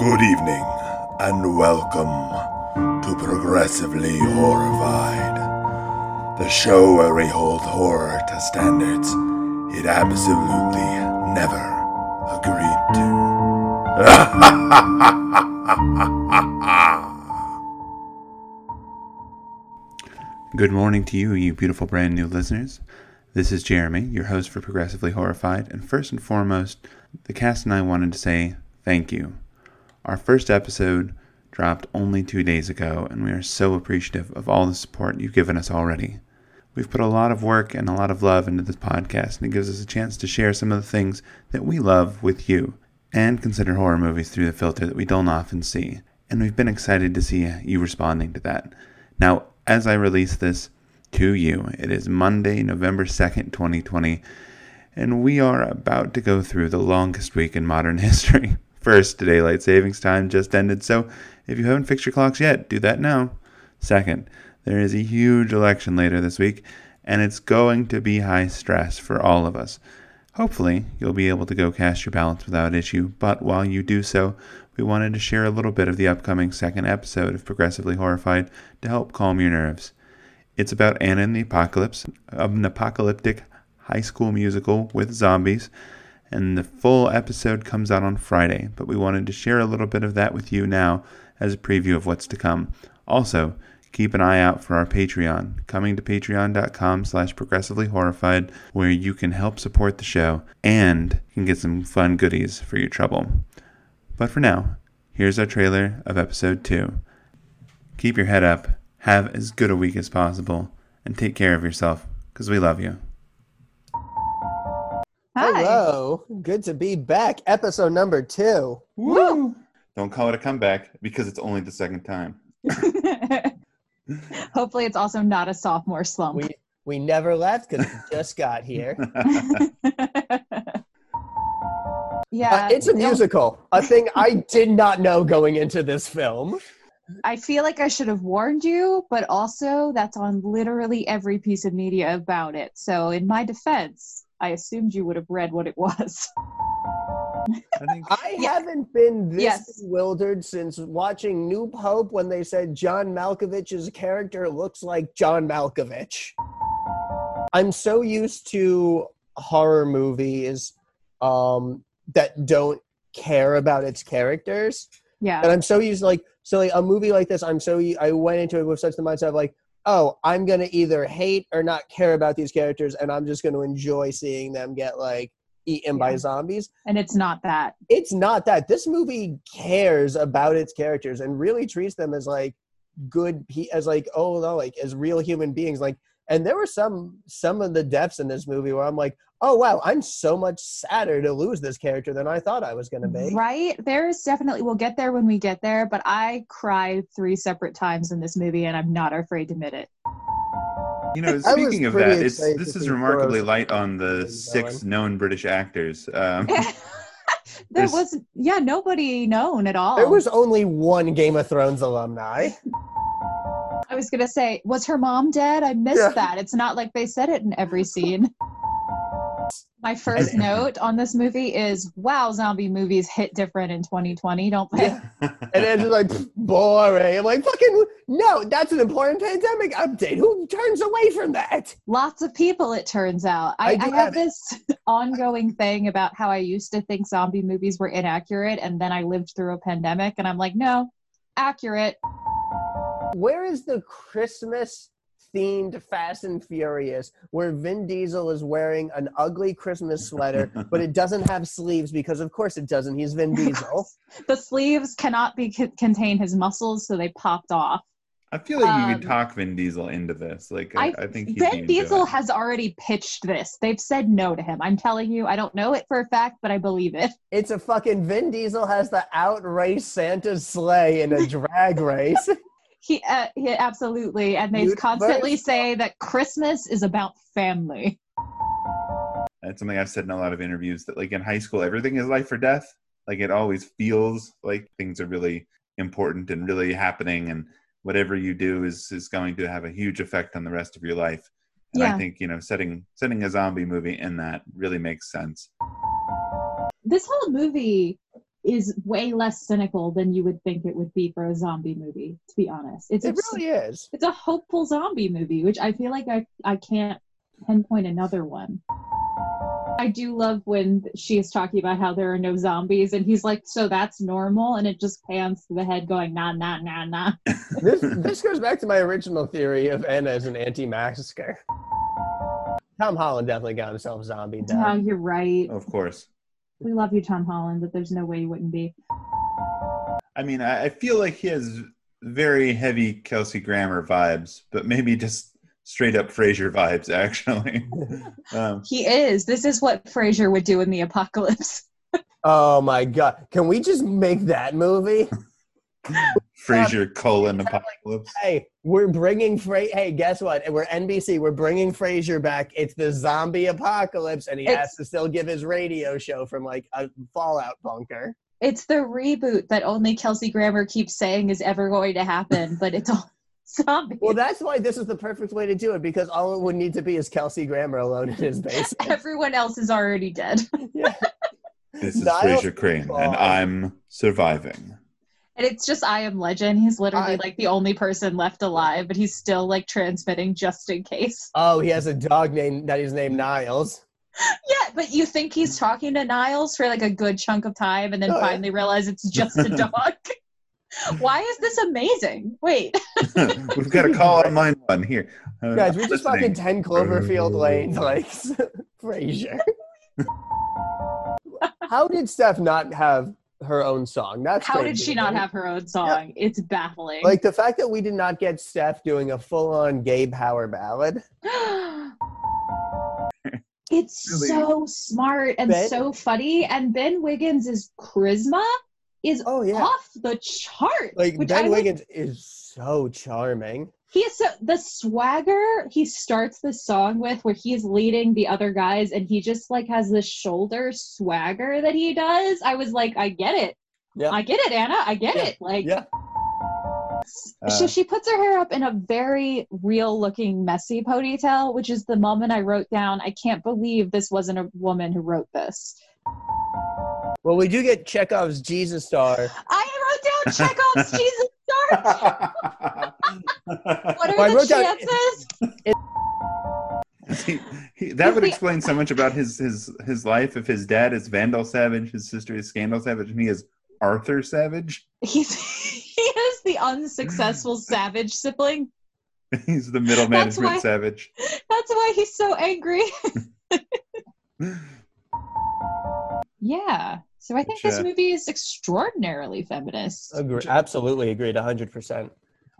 Good evening, and welcome to Progressively Horrified, the show where we hold horror to standards it absolutely never agreed to. Good morning to you, you beautiful brand new listeners. This is Jeremy, your host for Progressively Horrified, and first and foremost, the cast and I wanted to say thank you. Our first episode dropped only two days ago, and we are so appreciative of all the support you've given us already. We've put a lot of work and a lot of love into this podcast, and it gives us a chance to share some of the things that we love with you and consider horror movies through the filter that we don't often see. And we've been excited to see you responding to that. Now, as I release this to you, it is Monday, November 2nd, 2020, and we are about to go through the longest week in modern history. First, daylight savings time just ended, so if you haven't fixed your clocks yet, do that now. Second, there is a huge election later this week, and it's going to be high stress for all of us. Hopefully, you'll be able to go cast your ballots without issue, but while you do so, we wanted to share a little bit of the upcoming second episode of Progressively Horrified to help calm your nerves. It's about Anna and the Apocalypse, an apocalyptic high school musical with zombies and the full episode comes out on Friday, but we wanted to share a little bit of that with you now as a preview of what's to come. Also, keep an eye out for our Patreon, coming to patreon.com slash progressively horrified, where you can help support the show and can get some fun goodies for your trouble. But for now, here's our trailer of episode 2. Keep your head up, have as good a week as possible, and take care of yourself, because we love you. Hi. Hello. Good to be back. Episode number two. Woo! Don't call it a comeback because it's only the second time. Hopefully, it's also not a sophomore slump. We we never left because we just got here. yeah, uh, it's a musical. A thing I did not know going into this film. I feel like I should have warned you, but also that's on literally every piece of media about it. So, in my defense, I assumed you would have read what it was. I, I yeah. haven't been this yes. bewildered since watching New Pope when they said John Malkovich's character looks like John Malkovich. I'm so used to horror movies um, that don't care about its characters. Yeah. And I'm so used to like so like a movie like this, I'm so I went into it with such the mindset of like, oh, I'm going to either hate or not care about these characters, and I'm just going to enjoy seeing them get like eaten yeah. by zombies. And it's not that. It's not that. This movie cares about its characters and really treats them as like good, as like, oh no, like as real human beings. Like, and there were some some of the depths in this movie where I'm like, oh wow, I'm so much sadder to lose this character than I thought I was going to be. Right? There's definitely we'll get there when we get there, but I cried three separate times in this movie, and I'm not afraid to admit it. You know, speaking of that, it's this is remarkably light on the six known British actors. Um, there was yeah nobody known at all. There was only one Game of Thrones alumni. I was gonna say, was her mom dead? I missed yeah. that. It's not like they said it in every scene. My first note on this movie is wow, zombie movies hit different in 2020, don't they? Yeah. and then it's like boring. I'm like, fucking no, that's an important pandemic update. Who turns away from that? Lots of people, it turns out. I, I, I have, have this ongoing thing about how I used to think zombie movies were inaccurate, and then I lived through a pandemic, and I'm like, no, accurate. Where is the Christmas themed Fast and Furious where Vin Diesel is wearing an ugly Christmas sweater, but it doesn't have sleeves because, of course, it doesn't. He's Vin Diesel. the sleeves cannot be contain his muscles, so they popped off. I feel like you um, could talk Vin Diesel into this. Like I, I, I think Vin Diesel has already pitched this. They've said no to him. I'm telling you, I don't know it for a fact, but I believe it. It's a fucking Vin Diesel has the outrace Santa's sleigh in a drag race. he, uh, he absolutely, and they constantly say that Christmas is about family. That's something I've said in a lot of interviews that, like in high school, everything is life or death. Like it always feels like things are really important and really happening, and whatever you do is is going to have a huge effect on the rest of your life. And yeah. I think you know, setting setting a zombie movie in that really makes sense. This whole movie is way less cynical than you would think it would be for a zombie movie. To be honest, it's it really is. It's a hopeful zombie movie, which I feel like I I can't pinpoint another one. I do love when she is talking about how there are no zombies, and he's like, "So that's normal," and it just pans to the head, going, "Nah, nah, nah, nah." this this goes back to my original theory of Anna as an anti-masker. Tom Holland definitely got himself zombie. Yeah, you're right. Of course. We love you, Tom Holland, but there's no way you wouldn't be. I mean, I feel like he has very heavy Kelsey Grammer vibes, but maybe just straight up Frasier vibes, actually. um, he is. This is what Frasier would do in the apocalypse. oh my god! Can we just make that movie? Frasier colon apocalypse. Hey, we're bringing Fra- Hey, guess what? We're NBC. We're bringing Frasier back. It's the zombie apocalypse, and he it's, has to still give his radio show from like a Fallout bunker. It's the reboot that only Kelsey Grammer keeps saying is ever going to happen, but it's all zombies. Well, that's why this is the perfect way to do it because all it would need to be is Kelsey Grammer alone in his basement. Everyone else is already dead. yeah. This is Niles Frasier Crane, and I'm surviving. And it's just I am Legend. He's literally I, like the only person left alive, but he's still like transmitting just in case. Oh, he has a dog named that is named Niles. Yeah, but you think he's talking to Niles for like a good chunk of time, and then oh, finally yeah. realize it's just a dog. Why is this amazing? Wait. We've got a call on line one here. Uh, Guys, we're just fucking 10 Cloverfield Lane, like Frasier. How did Steph not have her own song? That's how did she not have her own song? Yeah. It's baffling. Like the fact that we did not get Steph doing a full-on gay power ballad. it's really? so smart and ben? so funny, and Ben Wiggins' charisma is oh, yeah. off the chart. Like Ben Wiggins is so charming. He is so the swagger he starts the song with where he's leading the other guys and he just like has this shoulder swagger that he does. I was like, I get it. Yeah. I get it, Anna. I get yeah. it. Like yeah. So uh, she puts her hair up in a very real looking messy ponytail, which is the moment I wrote down, I can't believe this wasn't a woman who wrote this. Well, we do get Chekhov's Jesus Star. I wrote down Chekhov's Jesus Star. what are well, the chances? Down, he, he, that would explain so much about his his his life. If his dad is Vandal Savage, his sister is Scandal Savage, and he is Arthur Savage. He's he is the unsuccessful Savage sibling. He's the middle management why, Savage. That's why he's so angry. yeah. So I think Which, this uh, movie is extraordinarily feminist. Agree, absolutely agreed, hundred percent.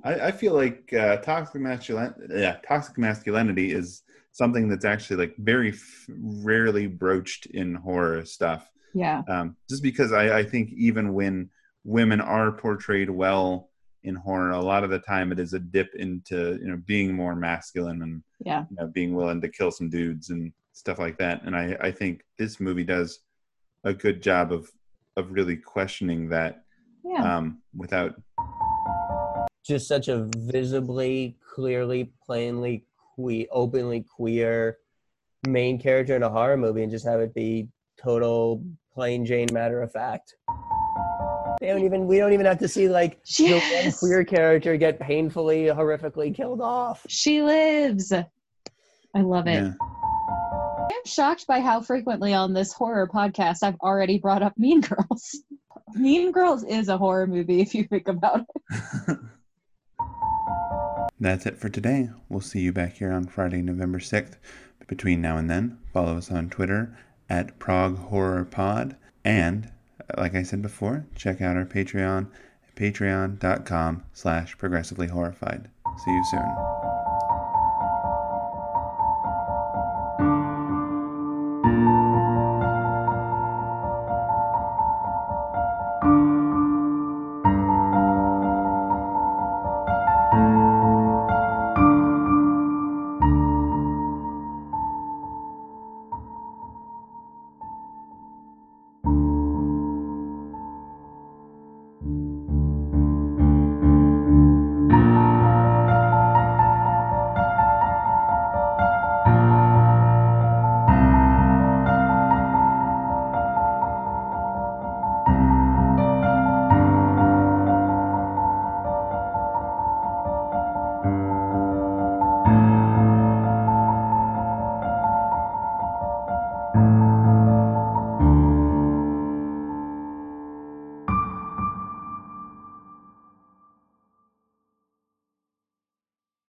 I, I, feel like uh, toxic masculinity, yeah, toxic masculinity is something that's actually like very f- rarely broached in horror stuff. Yeah. Um, just because I, I think even when women are portrayed well in horror, a lot of the time it is a dip into you know being more masculine and yeah, you know, being willing to kill some dudes and stuff like that. And I, I think this movie does a good job of of really questioning that yeah. um, without just such a visibly, clearly, plainly queer, openly queer main character in a horror movie, and just have it be total plain Jane matter of fact. They don't even. We don't even have to see like yes. the one queer character get painfully, horrifically killed off. She lives. I love it. Yeah. I'm shocked by how frequently on this horror podcast I've already brought up Mean Girls. mean Girls is a horror movie if you think about it. That's it for today. We'll see you back here on Friday, November 6th. Between now and then, follow us on Twitter at Prog Horror Pod. And, like I said before, check out our Patreon at patreon.com slash progressively horrified. See you soon.